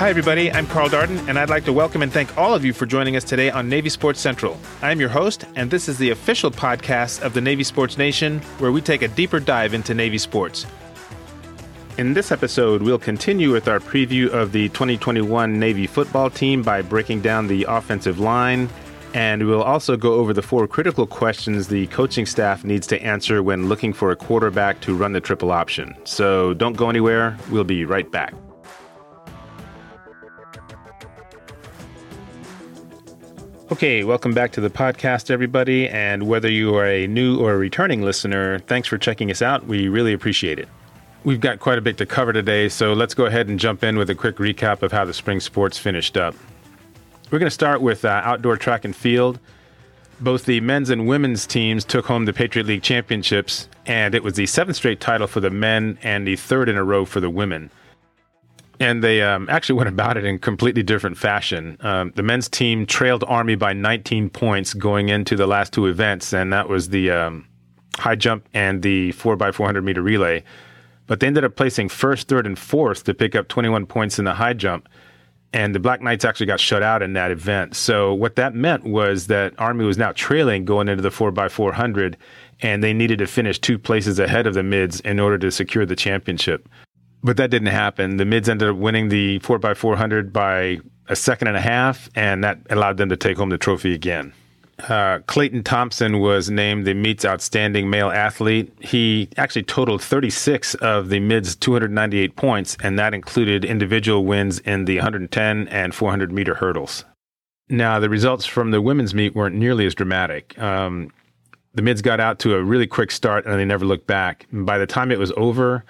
Hi, everybody. I'm Carl Darden, and I'd like to welcome and thank all of you for joining us today on Navy Sports Central. I'm your host, and this is the official podcast of the Navy Sports Nation, where we take a deeper dive into Navy sports. In this episode, we'll continue with our preview of the 2021 Navy football team by breaking down the offensive line, and we'll also go over the four critical questions the coaching staff needs to answer when looking for a quarterback to run the triple option. So don't go anywhere, we'll be right back. Okay, welcome back to the podcast, everybody. And whether you are a new or a returning listener, thanks for checking us out. We really appreciate it. We've got quite a bit to cover today, so let's go ahead and jump in with a quick recap of how the spring sports finished up. We're going to start with uh, outdoor track and field. Both the men's and women's teams took home the Patriot League championships, and it was the seventh straight title for the men and the third in a row for the women and they um, actually went about it in completely different fashion. Um, the men's team trailed Army by 19 points going into the last two events, and that was the um, high jump and the 4x400 meter relay. But they ended up placing first, third, and fourth to pick up 21 points in the high jump. And the Black Knights actually got shut out in that event. So, what that meant was that Army was now trailing going into the 4x400, and they needed to finish two places ahead of the mids in order to secure the championship but that didn't happen. The mids ended up winning the 4x400 by a second and a half, and that allowed them to take home the trophy again. Uh, Clayton Thompson was named the meet's outstanding male athlete. He actually totaled 36 of the mid's 298 points, and that included individual wins in the 110 and 400 meter hurdles. Now, the results from the women's meet weren't nearly as dramatic. Um, the mids got out to a really quick start, and they never looked back. And by the time it was over,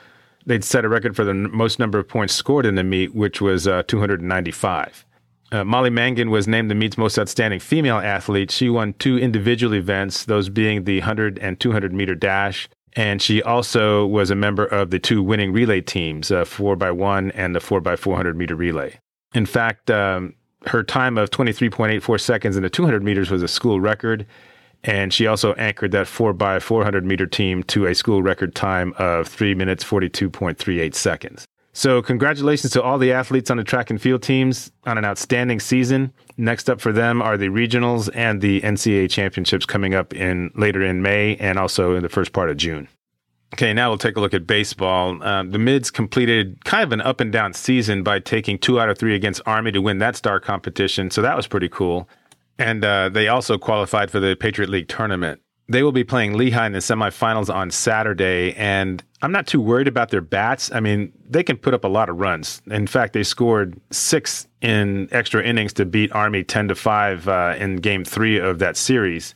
they'd set a record for the most number of points scored in the meet, which was uh, 295. Uh, Molly Mangan was named the meet's most outstanding female athlete. She won two individual events, those being the 100 and 200 meter dash. And she also was a member of the two winning relay teams, uh, 4x1 and the 4x400 meter relay. In fact, um, her time of 23.84 seconds in the 200 meters was a school record. And she also anchored that 4 by 400 meter team to a school record time of 3 minutes 42.38 seconds. So, congratulations to all the athletes on the track and field teams on an outstanding season. Next up for them are the regionals and the NCAA championships coming up in later in May and also in the first part of June. Okay, now we'll take a look at baseball. Um, the Mids completed kind of an up and down season by taking two out of three against Army to win that star competition, so that was pretty cool. And uh, they also qualified for the Patriot League tournament. They will be playing Lehigh in the semifinals on Saturday, and I'm not too worried about their bats. I mean, they can put up a lot of runs. In fact, they scored six in extra innings to beat Army 10 to 5 uh, in game three of that series.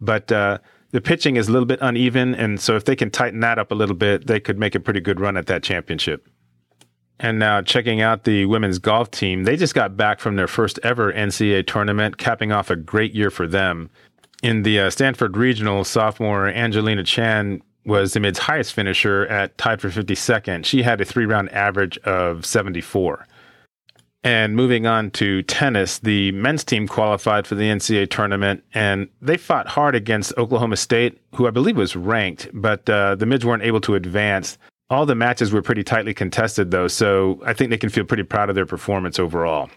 But uh, the pitching is a little bit uneven, and so if they can tighten that up a little bit, they could make a pretty good run at that championship. And now checking out the women's golf team, they just got back from their first ever NCAA tournament, capping off a great year for them. In the uh, Stanford Regional, sophomore Angelina Chan was the mid's highest finisher at tied for 52nd. She had a three round average of 74. And moving on to tennis, the men's team qualified for the NCAA tournament, and they fought hard against Oklahoma State, who I believe was ranked, but uh, the mids weren't able to advance. All the matches were pretty tightly contested, though, so I think they can feel pretty proud of their performance overall.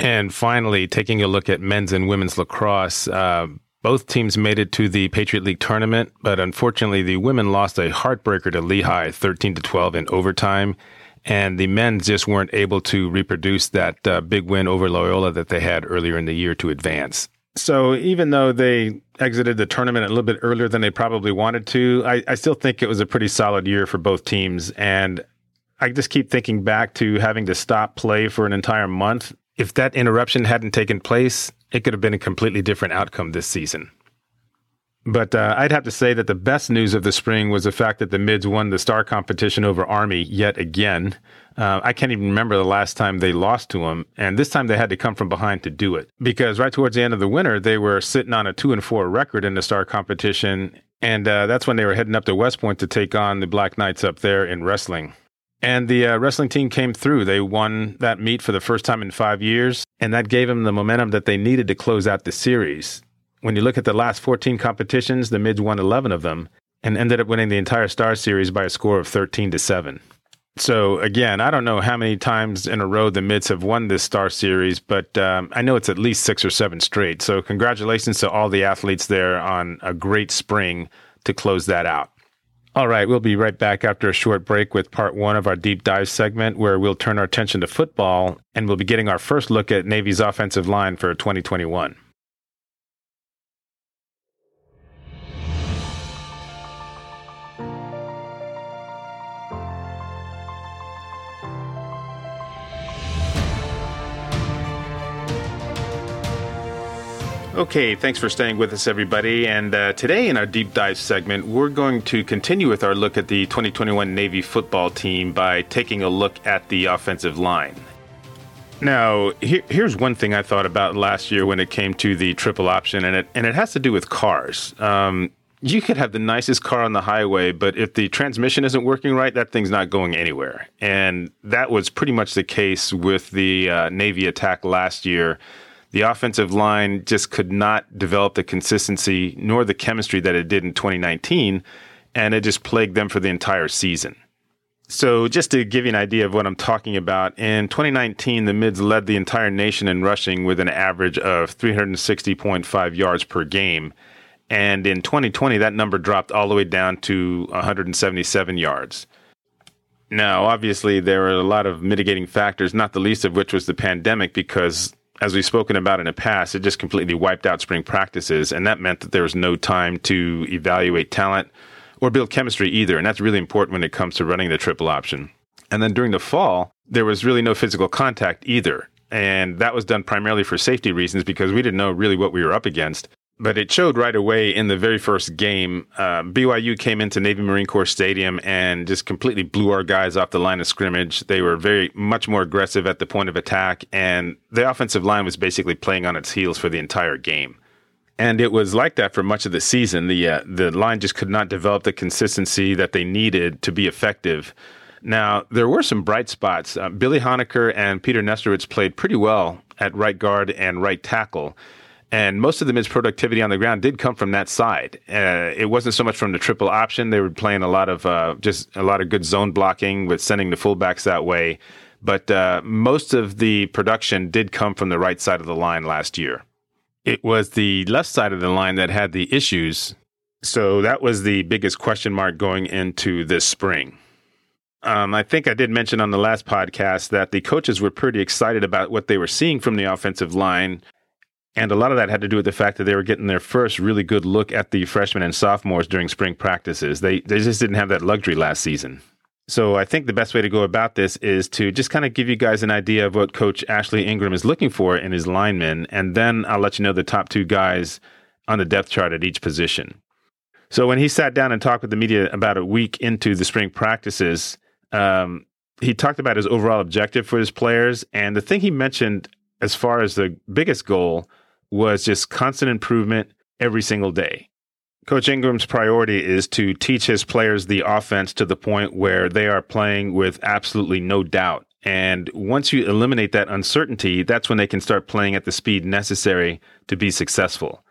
And finally, taking a look at men's and women's lacrosse, uh, both teams made it to the Patriot League tournament, but unfortunately, the women lost a heartbreaker to Lehigh, 13 to 12 in overtime, and the men just weren't able to reproduce that uh, big win over Loyola that they had earlier in the year to advance. So even though they exited the tournament a little bit earlier than they probably wanted to, I, I still think it was a pretty solid year for both teams. And I just keep thinking back to having to stop play for an entire month. If that interruption hadn't taken place, it could have been a completely different outcome this season. But uh, I'd have to say that the best news of the spring was the fact that the Mids won the star competition over Army yet again. Uh, I can't even remember the last time they lost to them, and this time they had to come from behind to do it because right towards the end of the winter they were sitting on a two and four record in the star competition, and uh, that's when they were heading up to West Point to take on the Black Knights up there in wrestling. And the uh, wrestling team came through. They won that meet for the first time in five years, and that gave them the momentum that they needed to close out the series. When you look at the last 14 competitions, the Mids won 11 of them and ended up winning the entire Star Series by a score of 13 to 7. So again, I don't know how many times in a row the Mids have won this Star Series, but um, I know it's at least six or seven straight. So congratulations to all the athletes there on a great spring to close that out. All right, we'll be right back after a short break with part one of our deep dive segment, where we'll turn our attention to football and we'll be getting our first look at Navy's offensive line for 2021. Okay, thanks for staying with us, everybody. And uh, today, in our deep dive segment, we're going to continue with our look at the 2021 Navy football team by taking a look at the offensive line. Now, here, here's one thing I thought about last year when it came to the triple option, and it and it has to do with cars. Um, you could have the nicest car on the highway, but if the transmission isn't working right, that thing's not going anywhere. And that was pretty much the case with the uh, Navy attack last year the offensive line just could not develop the consistency nor the chemistry that it did in 2019, and it just plagued them for the entire season. So, just to give you an idea of what I'm talking about, in 2019, the Mids led the entire nation in rushing with an average of 360.5 yards per game. And in 2020, that number dropped all the way down to 177 yards. Now, obviously, there were a lot of mitigating factors, not the least of which was the pandemic, because as we've spoken about in the past, it just completely wiped out spring practices. And that meant that there was no time to evaluate talent or build chemistry either. And that's really important when it comes to running the triple option. And then during the fall, there was really no physical contact either. And that was done primarily for safety reasons because we didn't know really what we were up against but it showed right away in the very first game. Uh, BYU came into Navy Marine Corps Stadium and just completely blew our guys off the line of scrimmage. They were very much more aggressive at the point of attack, and the offensive line was basically playing on its heels for the entire game. And it was like that for much of the season. The uh, the line just could not develop the consistency that they needed to be effective. Now there were some bright spots. Uh, Billy Honaker and Peter Nestrowitz played pretty well at right guard and right tackle and most of the Mids' productivity on the ground did come from that side. Uh, it wasn't so much from the triple option. They were playing a lot of uh, just a lot of good zone blocking with sending the fullbacks that way. But uh, most of the production did come from the right side of the line last year. It was the left side of the line that had the issues. So that was the biggest question mark going into this spring. Um, I think I did mention on the last podcast that the coaches were pretty excited about what they were seeing from the offensive line and a lot of that had to do with the fact that they were getting their first really good look at the freshmen and sophomores during spring practices. They they just didn't have that luxury last season. So I think the best way to go about this is to just kind of give you guys an idea of what Coach Ashley Ingram is looking for in his linemen, and then I'll let you know the top two guys on the depth chart at each position. So when he sat down and talked with the media about a week into the spring practices, um, he talked about his overall objective for his players, and the thing he mentioned as far as the biggest goal was just constant improvement every single day. Coach Ingram's priority is to teach his players the offense to the point where they are playing with absolutely no doubt. And once you eliminate that uncertainty, that's when they can start playing at the speed necessary to be successful.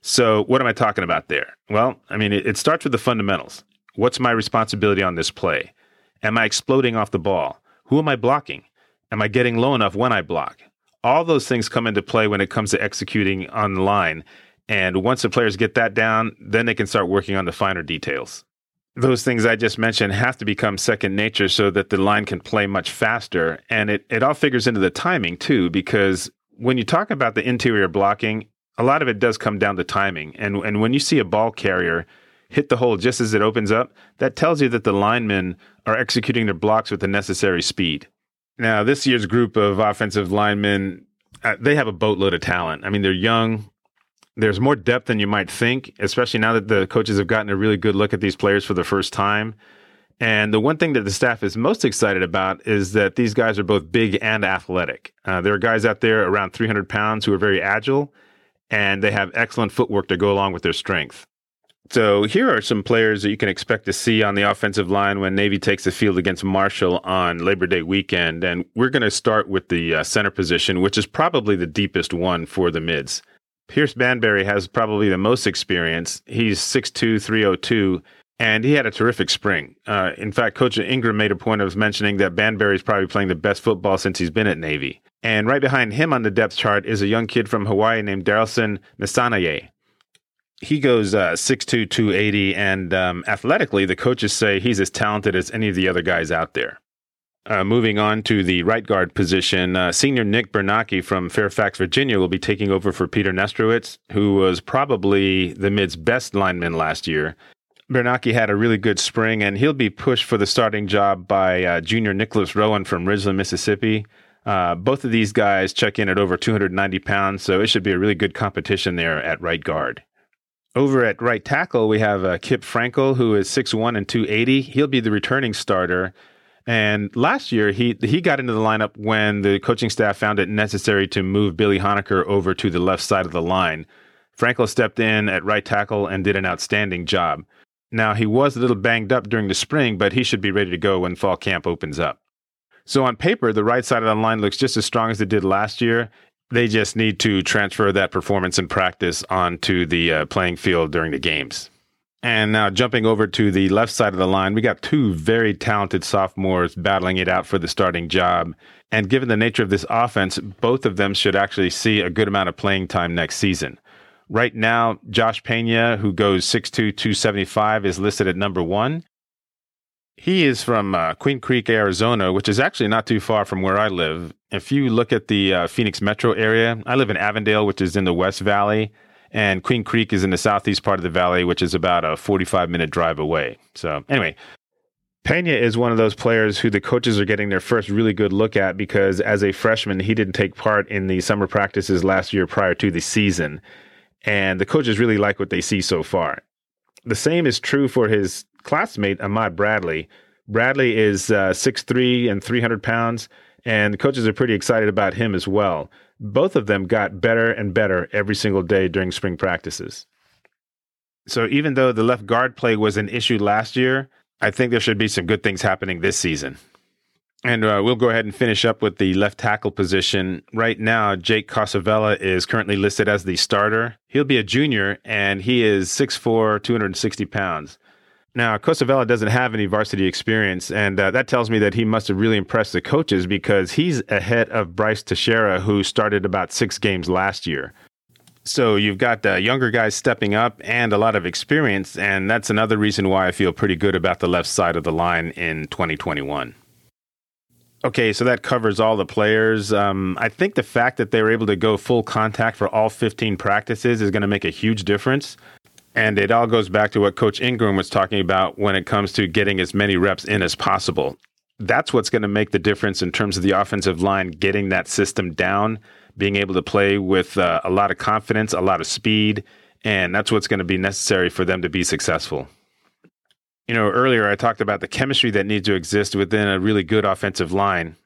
So, what am I talking about there? Well, I mean, it, starts with the fundamentals. What's my responsibility on this play? Am I exploding off the ball? Who am I blocking? Am I getting low enough when I block? All those things come into play when it comes to executing on the line. And once the players get that down, then they can start working on the finer details. Those things I just mentioned have to become second nature so that the line can play much faster. And it, it all figures into the timing too, because when you talk about the interior blocking, a lot of it does come down to timing. And, and when you see a ball carrier hit the hole just as it opens up, that tells you that the linemen are executing their blocks with the necessary speed. Now, this year's group of offensive linemen, uh, they have a boatload of talent. I mean, they're young. There's more depth than you might think, especially now that the coaches have gotten a really good look at these players for the first time. And the one thing that the staff is most excited about is that these guys are both big and athletic. Uh, there are guys out there around 300 pounds who are very agile, and they have excellent footwork to go along with their strength. So here are some players that you can expect to see on the offensive line when Navy takes the field against Marshall on Labor Day weekend. And we're going to start with the uh, center position, which is probably the deepest one for the mids. Pierce Banbury has probably the most experience. He's 6'2, 302, And he had a terrific spring. Uh, in fact, Coach Ingram made a point of mentioning that Banbury is probably playing the best football since he's been at Navy. And right behind him on the depth chart is a young kid from Hawaii named Darrelson Nasanaye. He goes uh, 6'2, 280, and um, athletically, the coaches say he's as talented as any of the other guys out there. Uh, moving on to the right guard position, uh, senior Nick Bernacki from Fairfax, Virginia, will be taking over for Peter Nestrowitz, who was probably the mid's best lineman last year. Bernacki had a really good spring, and he'll be pushed for the starting job by uh, junior Nicholas Rowan from Ridgeland, Mississippi. Uh, both of these guys check in at over 290 pounds, so it should be a really good competition there at right guard. Over at right tackle, we have uh, Kip Frankel, who is 6'1 and 280. He'll be the returning starter. And last year, he he got into the lineup when the coaching staff found it necessary to move Billy Honaker over to the left side of the line. Frankel stepped in at right tackle and did an outstanding job. Now, he was a little banged up during the spring, but he should be ready to go when fall camp opens up. So, on paper, the right side of the line looks just as strong as it did last year. They just need to transfer that performance and practice onto the uh, playing field during the games. And now jumping over to the left side of the line, we got two very talented sophomores battling it out for the starting job. And given the nature of this offense, both of them should actually see a good amount of playing time next season. Right now, Josh Pena, who goes 6'2, 275, is listed at number one. He is from uh, Queen Creek, Arizona, which is actually not too far from where I live. If you look at the uh, Phoenix metro area, I live in Avondale, which is in the West Valley and Queen Creek is in the southeast part of the valley, which is about a 45 minute drive away. So, anyway, Pena is one of those players who the coaches are getting their first really good look at because as a freshman, he didn't take part in the summer practices last year prior to the season. And the coaches really like what they see so far. The same is true for his classmate, Ahmad Bradley. Bradley is uh, 6'3 and 300 pounds, and the coaches are pretty excited about him as well both of them got better and better every single day during spring practices. So even though the left guard play was an issue last year, I think there should be some good things happening this season. And uh, we'll go ahead and finish up with the left tackle position. Right now, Jake Cossavella is currently listed as the starter. He'll be a junior, and he is 6'4, 260 pounds. Now, Cossavella doesn't have any varsity experience, and uh, that tells me that he must have really impressed the coaches because he's ahead of Bryce Teixeira, who started about six games last year. So you've got uh, younger guys stepping up and a lot of experience, and that's another reason why I feel pretty good about the left side of the line in 2021. Okay, so that covers all the players. Um, I think the fact that they were able to go full contact for all 15 practices is going to make a huge difference. And it all goes back to what Coach Ingram was talking about when it comes to getting as many reps in as possible. That's what's going to make the difference in terms of the offensive line getting that system down, being able to play with uh, a lot of confidence, a lot of speed, and that's what's going to be necessary for them to be successful. You know, earlier I talked about the chemistry that needs to exist within a really good offensive line.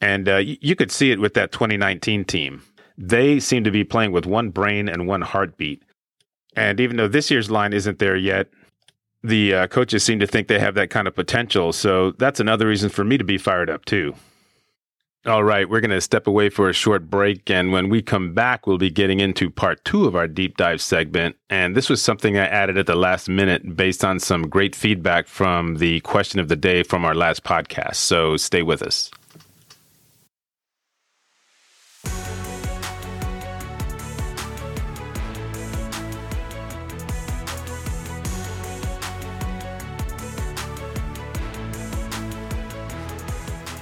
And uh, you could see it with that 2019 team. They seem to be playing with one brain and one heartbeat. And even though this year's line isn't there yet, the uh, coaches seem to think they have that kind of potential. So that's another reason for me to be fired up too. All right, we're going to step away for a short break. And when we come back, we'll be getting into part two of our deep dive segment. And this was something I added at the last minute based on some great feedback from the question of the day from our last podcast. So stay with us.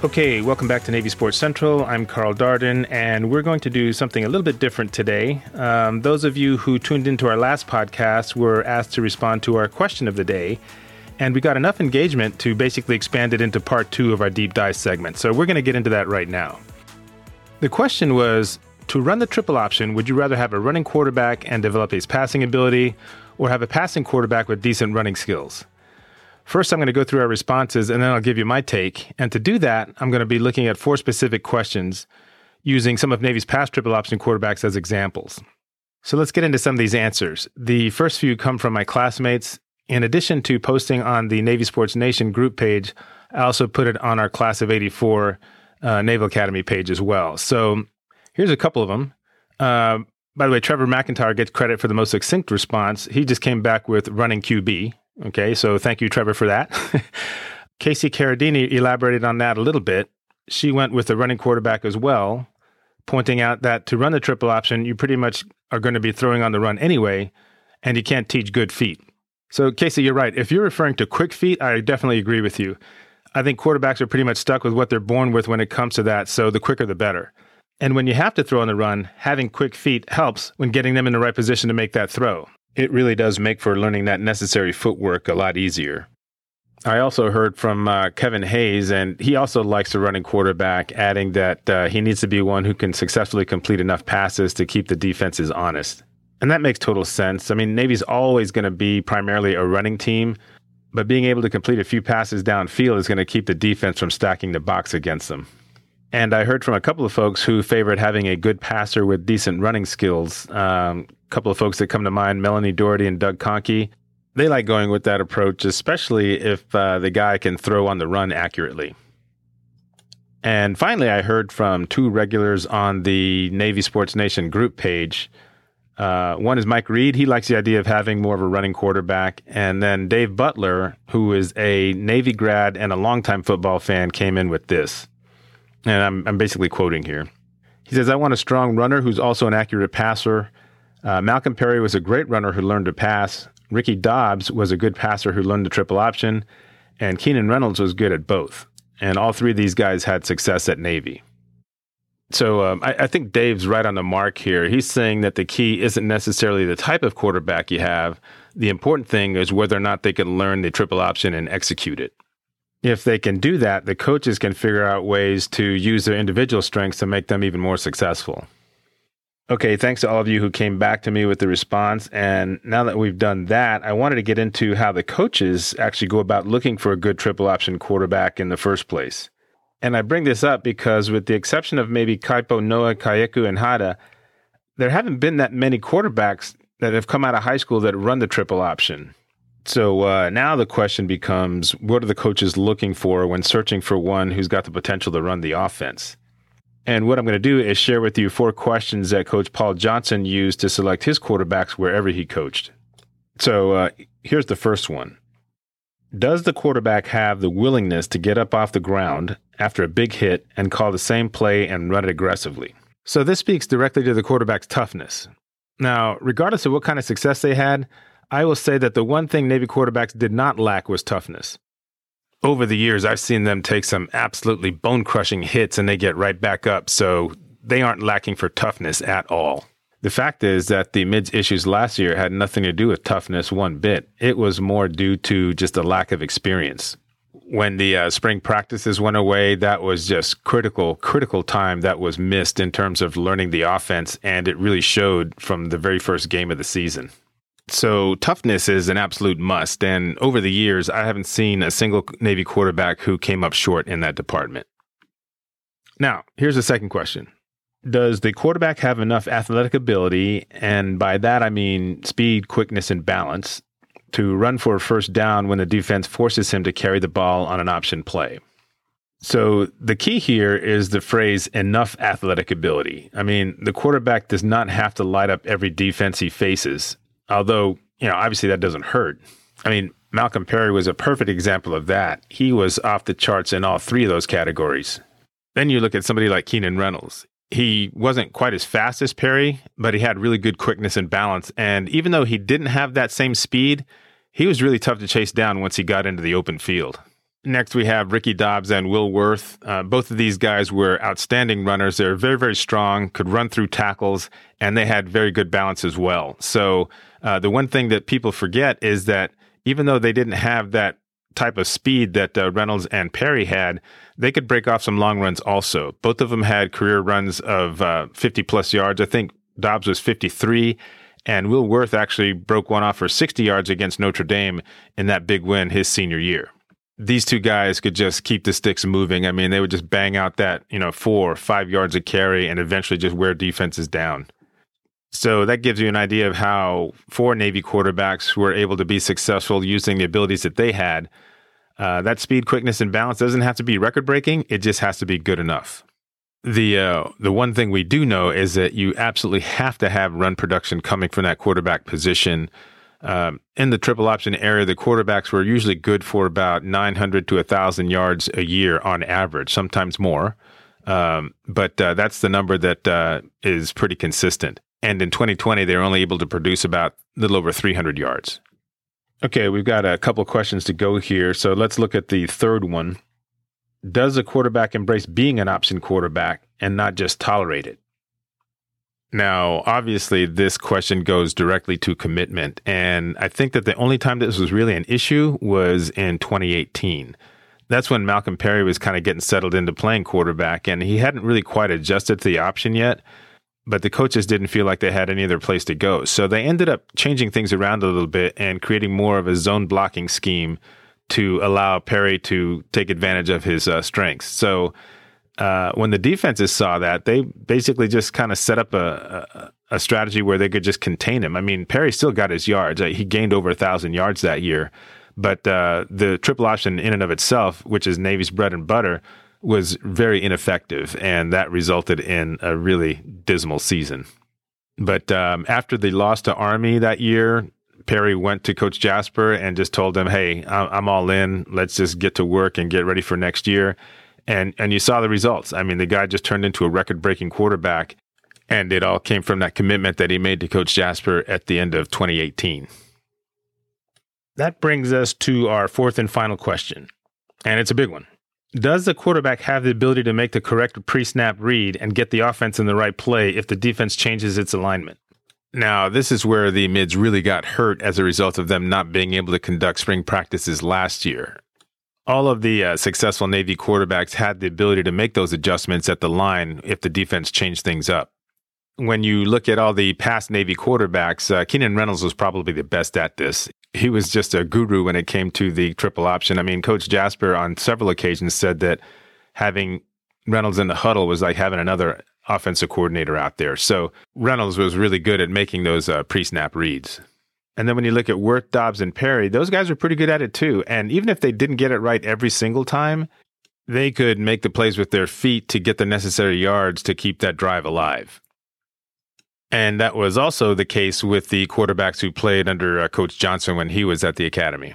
Okay, welcome back to Navy Sports Central. I'm Carl Darden, and we're going to do something a little bit different today. Um, those of you who tuned into our last podcast were asked to respond to our question of the day, and we got enough engagement to basically expand it into part two of our deep dive segment. So we're going to get into that right now. The question was To run the triple option, would you rather have a running quarterback and develop his passing ability, or have a passing quarterback with decent running skills? First, I'm going to go through our responses and then I'll give you my take. And to do that, I'm going to be looking at four specific questions using some of Navy's past triple option quarterbacks as examples. So let's get into some of these answers. The first few come from my classmates. In addition to posting on the Navy Sports Nation group page, I also put it on our Class of 84 uh, Naval Academy page as well. So here's a couple of them. Uh, by the way, Trevor McIntyre gets credit for the most succinct response. He just came back with running QB, Okay, so thank you, Trevor, for that. Casey Carradini elaborated on that a little bit. She went with the running quarterback as well, pointing out that to run the triple option, you pretty much are going to be throwing on the run anyway, and you can't teach good feet. So, Casey, you're right. If you're referring to quick feet, I definitely agree with you. I think quarterbacks are pretty much stuck with what they're born with when it comes to that, so the quicker the better. And when you have to throw on the run, having quick feet helps when getting them in the right position to make that throw. It really does make for learning that necessary footwork a lot easier. I also heard from uh, Kevin Hayes, and he also likes the running quarterback, adding that uh, he needs to be one who can successfully complete enough passes to keep the defenses honest. And that makes total sense. I mean, Navy's always going to be primarily a running team, but being able to complete a few passes downfield is going to keep the defense from stacking the box against them. And I heard from a couple of folks who favored having a good passer with decent running skills. Um, a couple of folks that come to mind, Melanie Doherty and Doug Conkey. They like going with that approach, especially if uh, the guy can throw on the run accurately. And finally, I heard from two regulars on the Navy Sports Nation group page uh, one is Mike Reed. He likes the idea of having more of a running quarterback. And then Dave Butler, who is a Navy grad and a longtime football fan, came in with this. And I'm, I'm basically quoting here. He says, I want a strong runner who's also an accurate passer. Uh, Malcolm Perry was a great runner who learned to pass. Ricky Dobbs was a good passer who learned the triple option. And Keenan Reynolds was good at both. And all three of these guys had success at Navy. So um, I, I, think Dave's right on the mark here. He's saying that the key isn't necessarily the type of quarterback you have. The important thing is whether or not they can learn the triple option and execute it. If they can do that, the coaches can figure out ways to use their individual strengths to make them even more successful. Okay, thanks to all of you who came back to me with the response. And now that we've done that, I wanted to get into how the coaches actually go about looking for a good triple option quarterback in the first place. And I bring this up because, with the exception of maybe Kaipo-Noa Kaheaku-Enhada, there haven't been that many quarterbacks that have come out of high school that run the triple option. So uh, now the question becomes what are the coaches looking for when searching for one who's got the potential to run the offense? And what I'm going to do is share with you four questions that Coach Paul Johnson used to select his quarterbacks wherever he coached. So uh, here's the first one Does the quarterback have the willingness to get up off the ground after a big hit and call the same play and run it aggressively. So this speaks directly to the quarterback's toughness. Now, regardless of what kind of success they had, I will say that the one thing Navy quarterbacks did not lack was toughness. Over the years, I've seen them take some absolutely bone crushing hits and they get right back up, so they aren't lacking for toughness at all. The fact is that the mids issues last year had nothing to do with toughness one bit. It was more due to just a lack of experience when the uh, spring practices went away, that was just critical, critical time that was missed in terms of learning the offense, and it really showed from the very first game of the season. So toughness is an absolute must, and over the years, I haven't seen a single Navy quarterback who came up short in that department. Now, here's the second question. Does the quarterback have enough athletic ability, and by that I mean speed, quickness, and balance, to run for a first down when the defense forces him to carry the ball on an option play. So the key here is the phrase enough athletic ability. I mean, the quarterback does not have to light up every defense he faces, although, you know, obviously that doesn't hurt. I mean, Malcolm Perry was a perfect example of that. He was off the charts in all three of those categories. Then you look at somebody like Keenan Reynolds he wasn't quite as fast as Perry, but he had really good quickness and balance. And even though he didn't have that same speed, he was really tough to chase down once he got into the open field. Next, we have Ricky Dobbs and Will Worth. Uh, both of these guys were outstanding runners. They're very, very strong, could run through tackles, and they had very good balance as well. So, uh, the one thing that people forget is that even though they didn't have that type of speed that uh, Reynolds and Perry had, they could break off some long runs also. Both of them had career runs of uh, 50 plus yards. I think Dobbs was 53, and Will Worth actually broke one off for 60 yards against Notre Dame in that big win his senior year. These two guys could just keep the sticks moving. I mean, they would just bang out that, you know, four, or five yards of carry and eventually just wear defenses down. So that gives you an idea of how four Navy quarterbacks were able to be successful using the abilities that they had. Uh, that speed, quickness, and balance doesn't have to be record breaking. It just has to be good enough. The uh, the one thing we do know is that you absolutely have to have run production coming from that quarterback position Um, in the triple option area, the quarterbacks were usually good for about 900 to 1,000 yards a year on average, sometimes more. Um, but uh, that's the number that uh, is pretty consistent. And in 2020, they were only able to produce about a little over 300 yards. Okay, we've got a couple questions to go here. So let's look at the third one. Does a quarterback embrace being an option quarterback and not just tolerate it? Now, obviously, this question goes directly to commitment. And I think that the only time this was really an issue was in 2018. That's when Malcolm Perry was kind of getting settled into playing quarterback, and he hadn't really quite adjusted to the option yet. But the coaches didn't feel like they had any other place to go. So they ended up changing things around a little bit and creating more of a zone blocking scheme to allow Perry to take advantage of his uh, strengths. So uh, when the defenses saw that, they basically just kind of set up a, a, a, strategy where they could just contain him. I mean, Perry still got his yards. He gained over a thousand yards that year, but uh, the triple option in and of itself, which is Navy's bread and butter, was very ineffective, and that resulted in a really dismal season. But um, after the loss to Army that year, Perry went to Coach Jasper and just told him, "Hey, I'm all in. Let's just get to work and get ready for next year." and and you saw the results. I mean, the guy just turned into a record-breaking quarterback, and it all came from that commitment that he made to Coach Jasper at the end of 2018. That brings us to our fourth and final question, and it's a big one. Does the quarterback have the ability to make the correct pre-snap read and get the offense in the right play if the defense changes its alignment? Now, this is where the mids really got hurt as a result of them not being able to conduct spring practices last year all of the uh, successful Navy quarterbacks had the ability to make those adjustments at the line if the defense changed things up. When you look at all the past Navy quarterbacks, uh, Keenan Reynolds was probably the best at this. He was just a guru when it came to the triple option. I mean, Coach Jasper on several occasions said that having Reynolds in the huddle was like having another offensive coordinator out there. So Reynolds was really good at making those uh, pre snap reads. And then when you look at Worth, Dobbs, and Perry, those guys are pretty good at it too. And even if they didn't get it right every single time, they could make the plays with their feet to get the necessary yards to keep that drive alive. And that was also the case with the quarterbacks who played under uh, Coach Johnson when he was at the academy.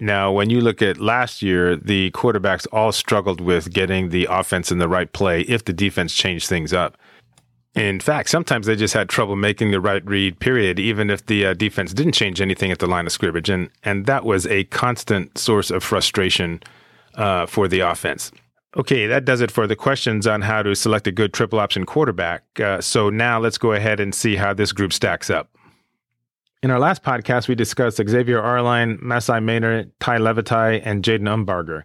Now, when you look at last year, the quarterbacks all struggled with getting the offense in the right play if the defense changed things up. In fact, sometimes they just had trouble making the right read, period, even if the uh, defense didn't change anything at the line of scrimmage. And, and that was a constant source of frustration uh, for the offense. Okay, that does it for the questions on how to select a good triple option quarterback. Uh, so now let's go ahead and see how this group stacks up. In our last podcast, we discussed Xavier Arline, Maasai Maynor, Tai Lavatai, and Jaden Umbarger.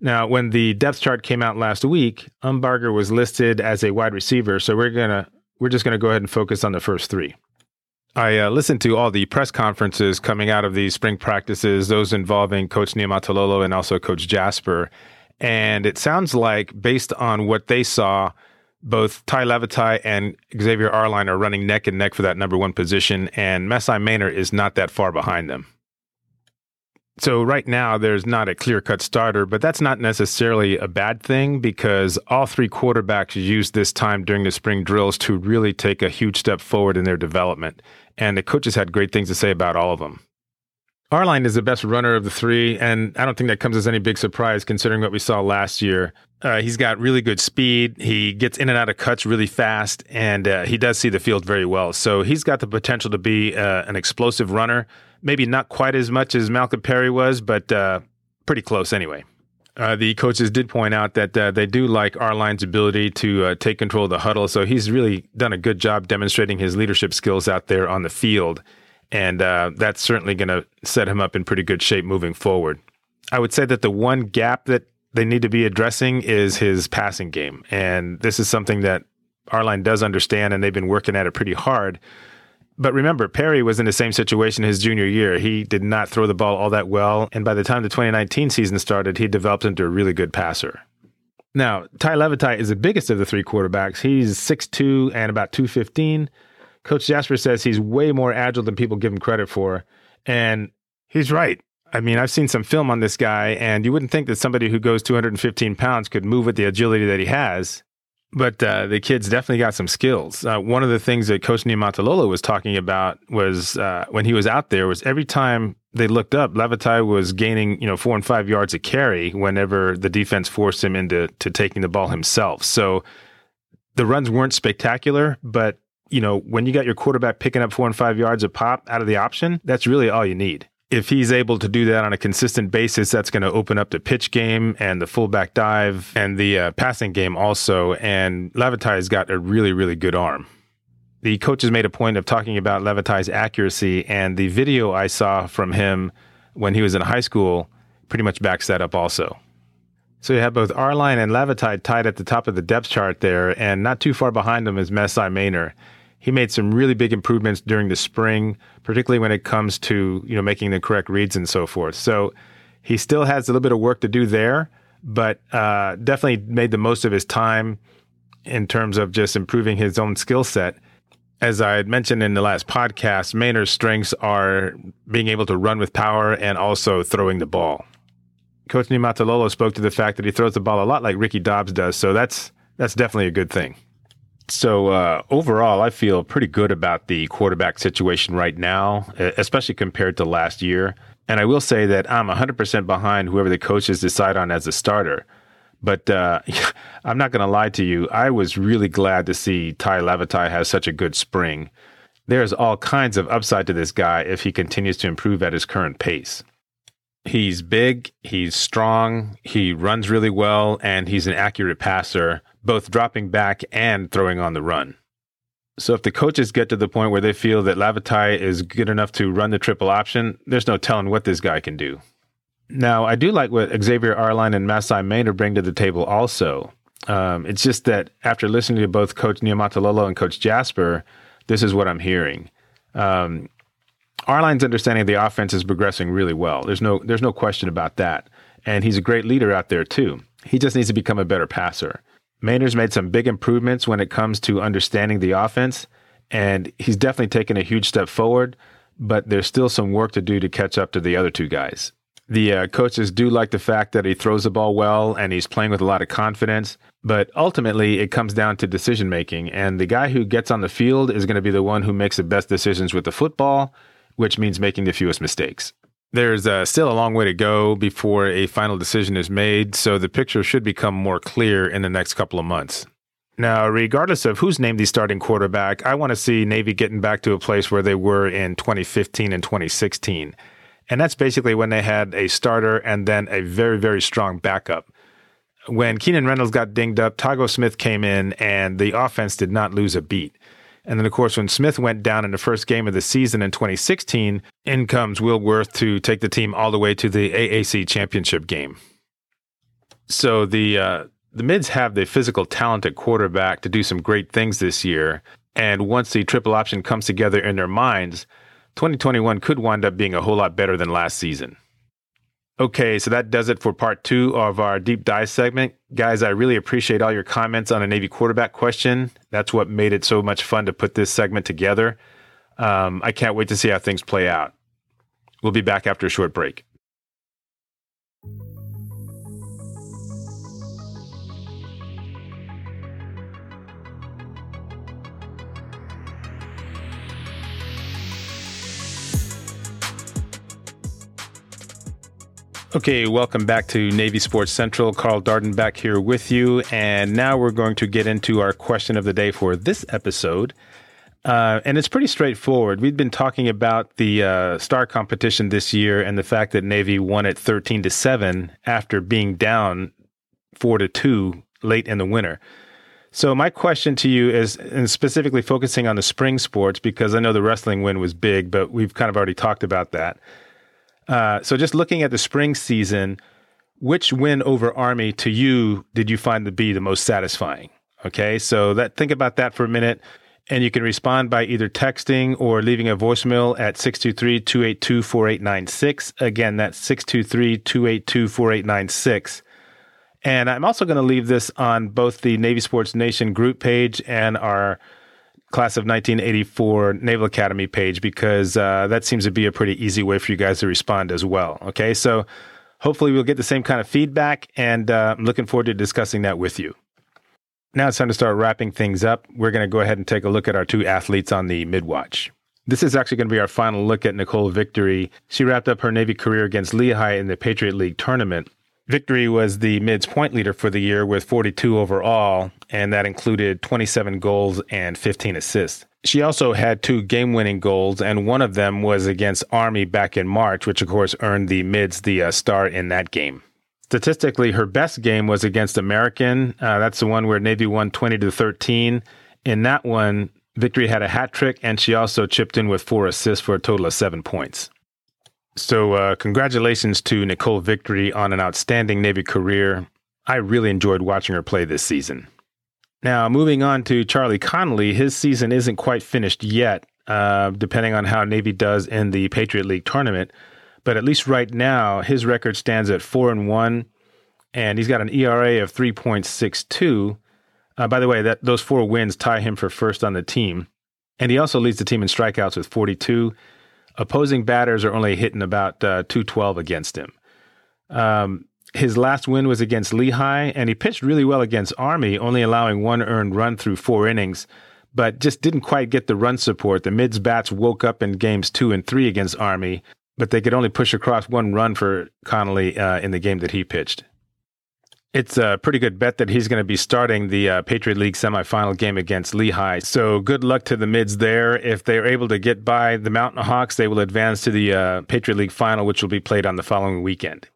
Now, when the depth chart came out last week, Umbarger was listed as a wide receiver, so we're gonna we're just gonna go ahead and focus on the first three. I uh, listened to all the press conferences coming out of these spring practices, those involving Coach Niumatalolo and also Coach Jasper, and it sounds like based on what they saw, both Tai Lavatai and Xavier Arline are running neck and neck for that number one position, and Maasai Maynor is not that far behind them. So right now there's not a clear-cut starter, but that's not necessarily a bad thing because all three quarterbacks used this time during the spring drills to really take a huge step forward in their development, and the coaches had great things to say about all of them. Arline is the best runner of the three, and I don't think that comes as any big surprise considering what we saw last year. Uh, he's got really good speed. He gets in and out of cuts really fast, and uh, he does see the field very well. So he's got the potential to be uh, an explosive runner. Maybe not quite as much as Malcolm Perry was, but uh, pretty close anyway. Uh, the coaches did point out that uh, they do like Arline's ability to take control of the huddle. So he's really done a good job demonstrating his leadership skills out there on the field and uh, that's certainly going to set him up in pretty good shape moving forward. I would say that the one gap that they need to be addressing is his passing game, and this is something that Arline does understand, and they've been working at it pretty hard. But remember, Perry was in the same situation his junior year. He did not throw the ball all that well, and by the time the 2019 season started, he developed into a really good passer. Now, Tai Lavatai is the biggest of the three quarterbacks. He's 6'2 and about 215. Coach Jasper says he's way more agile than people give him credit for. And he's right. I mean, I've seen some film on this guy, and you wouldn't think that somebody who goes 215 pounds could move with the agility that he has. but uh, the kids definitely got some skills. Uh, one of the things that Coach Niumatalolo was talking about was uh, when he was out there was every time they looked up, Lavatai was gaining you know four and five yards a carry whenever the defense forced him into to taking the ball himself. So the runs weren't spectacular, but you know when you got your quarterback picking up four and five yards a pop out of the option, that's really all you need if he's able to do that on a consistent basis, that's going to open up the pitch game and the fullback dive and the uh, passing game also. And Lavatai's got a really, really good arm. The coaches made a point of talking about Lavatai's accuracy, and the video I saw from him when he was in high school pretty much backs that up also. So you have both Arline and Lavatai tied at the top of the depth chart there, and not too far behind them is Maasai Maynor he made some really big improvements during the spring, particularly when it comes to you know making the correct reads and so forth. So he still has a little bit of work to do there, but uh, definitely made the most of his time in terms of just improving his own skill set. As I had mentioned in the last podcast, Maynor's strengths are being able to run with power and also throwing the ball. Coach Niumatalolo spoke to the fact that he throws the ball a lot like Ricky Dobbs does, so that's that's definitely a good thing. So uh, overall, I feel pretty good about the quarterback situation right now, especially compared to last year. And I will say that I'm 100% behind whoever the coaches decide on as a starter. But uh, I'm not going to lie to you. I was really glad to see Tai Lavatai has such a good spring. There's all kinds of upside to this guy if he continues to improve at his current pace. He's big, he's strong, he runs really well, and he's an accurate passer both dropping back and throwing on the run. So if the coaches get to the point where they feel that Lavatai is good enough to run the triple option, there's no telling what this guy can do. Now, I do like what Xavier Arline and Maasai Maynor bring to the table also. Um, it's just that after listening to both Coach Niumatalolo and Coach Jasper, this is what I'm hearing. Um, Arline's understanding of the offense is progressing really well. There's no there's no question about that. And he's a great leader out there too. He just needs to become a better passer. Maynor's made some big improvements when it comes to understanding the offense, and he's definitely taken a huge step forward, but there's still some work to do to catch up to the other two guys. The uh, coaches do like the fact that he throws the ball well and he's playing with a lot of confidence, but ultimately it comes down to decision making. And the guy who gets on the field is going to be the one who makes the best decisions with the football, which means making the fewest mistakes. There's uh, still a long way to go before a final decision is made, so the picture should become more clear in the next couple of months. Now, regardless of who's named the starting quarterback, I want to see Navy getting back to a place where they were in 2015 and 2016. And that's basically when they had a starter and then a very, very strong backup. When Keenan Reynolds got dinged up, Tago Smith came in and the offense did not lose a beat. And then, of course, when Smith went down in the first game of the season in 2016, in comes Will Worth to take the team all the way to the AAC championship game. So the uh, the Mids have the physical talent at quarterback to do some great things this year. And once the triple option comes together in their minds, 2021 could wind up being a whole lot better than last season. Okay, so that does it for part two of our deep dive segment. Guys, I really appreciate all your comments on a Navy quarterback question. That's what made it so much fun to put this segment together. Um, I can't wait to see how things play out. We'll be back after a short break. Okay, welcome back to Navy Sports Central. Carl Darden back here with you. And now we're going to get into our question of the day for this episode. Uh, and it's pretty straightforward. We've been talking about the uh, star competition this year and the fact that Navy won it 13 to 7 after being down 4 to 2 late in the winter. So my question to you is, and specifically focusing on the spring sports, because I know the wrestling win was big, but we've kind of already talked about that. Uh, so just looking at the spring season, which win over Army to you did you find to be the most satisfying? Okay, so that think about that for a minute. And you can respond by either texting or leaving a voicemail at 623 282 4896. Again, that's 623 282 4896. And I'm also going to leave this on both the Navy Sports Nation group page and our class of 1984 Naval Academy page because uh, that seems to be a pretty easy way for you guys to respond as well. Okay, so hopefully we'll get the same kind of feedback, and uh, I'm looking forward to discussing that with you. Now it's time to start wrapping things up. We're going to go ahead and take a look at our two athletes on the midwatch. This is actually going to be our final look at Nicole Victory. She wrapped up her Navy career against Lehigh in the Patriot League tournament. Victory was the Mids point leader for the year with 42 overall, and that included 27 goals and 15 assists. She also had two game winning goals, and one of them was against Army back in March, which of course earned the Mids the uh, start in that game. Statistically, her best game was against American. Uh, that's the one where Navy won 20 to 13. In that one, Victory had a hat trick, and she also chipped in with four assists for a total of seven points. So, uh, congratulations to Nicole Victory on an outstanding Navy career. I really enjoyed watching her play this season. Now, moving on to Charlie Connolly, his season isn't quite finished yet, uh, depending on how Navy does in the Patriot League tournament. But at least right now, his record stands at four and one, and he's got an ERA of three point six two. Uh, by the way, that those four wins tie him for first on the team, and he also leads the team in strikeouts with forty two. Opposing batters are only hitting about uh, two twelve against him. Um, his last win was against Lehigh, and he pitched really well against Army, only allowing one earned run through four innings, but just didn't quite get the run support. The mids bats woke up in games two and three against Army, but they could only push across one run for Connolly uh, in the game that he pitched. It's a pretty good bet that he's going to be starting the uh, Patriot League semifinal game against Lehigh. So good luck to the mids there. If they're able to get by the Mountain Hawks, they will advance to the uh, Patriot League final, which will be played on the following weekend.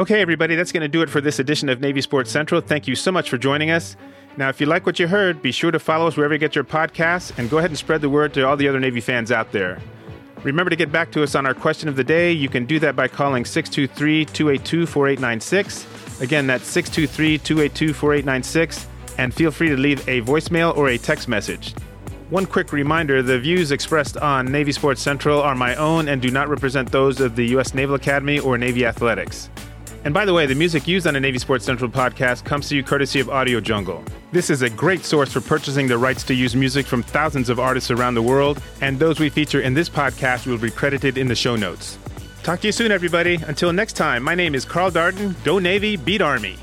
Okay, everybody, that's going to do it for this edition of Navy Sports Central. Thank you so much for joining us. Now, if you like what you heard, be sure to follow us wherever you get your podcasts and go ahead and spread the word to all the other Navy fans out there. Remember to get back to us on our question of the day. You can do that by calling 623 282 4896. Again, that's 623 282 4896. And feel free to leave a voicemail or a text message. One quick reminder the views expressed on Navy Sports Central are my own and do not represent those of the U.S. Naval Academy or Navy Athletics. And by the way, the music used on the Navy Sports Central podcast comes to you courtesy of Audio Jungle. This is a great source for purchasing the rights to use music from thousands of artists around the world, and those we feature in this podcast will be credited in the show notes. Talk to you soon, everybody. Until next time, my name is Carl Darden. Go Navy, beat Army.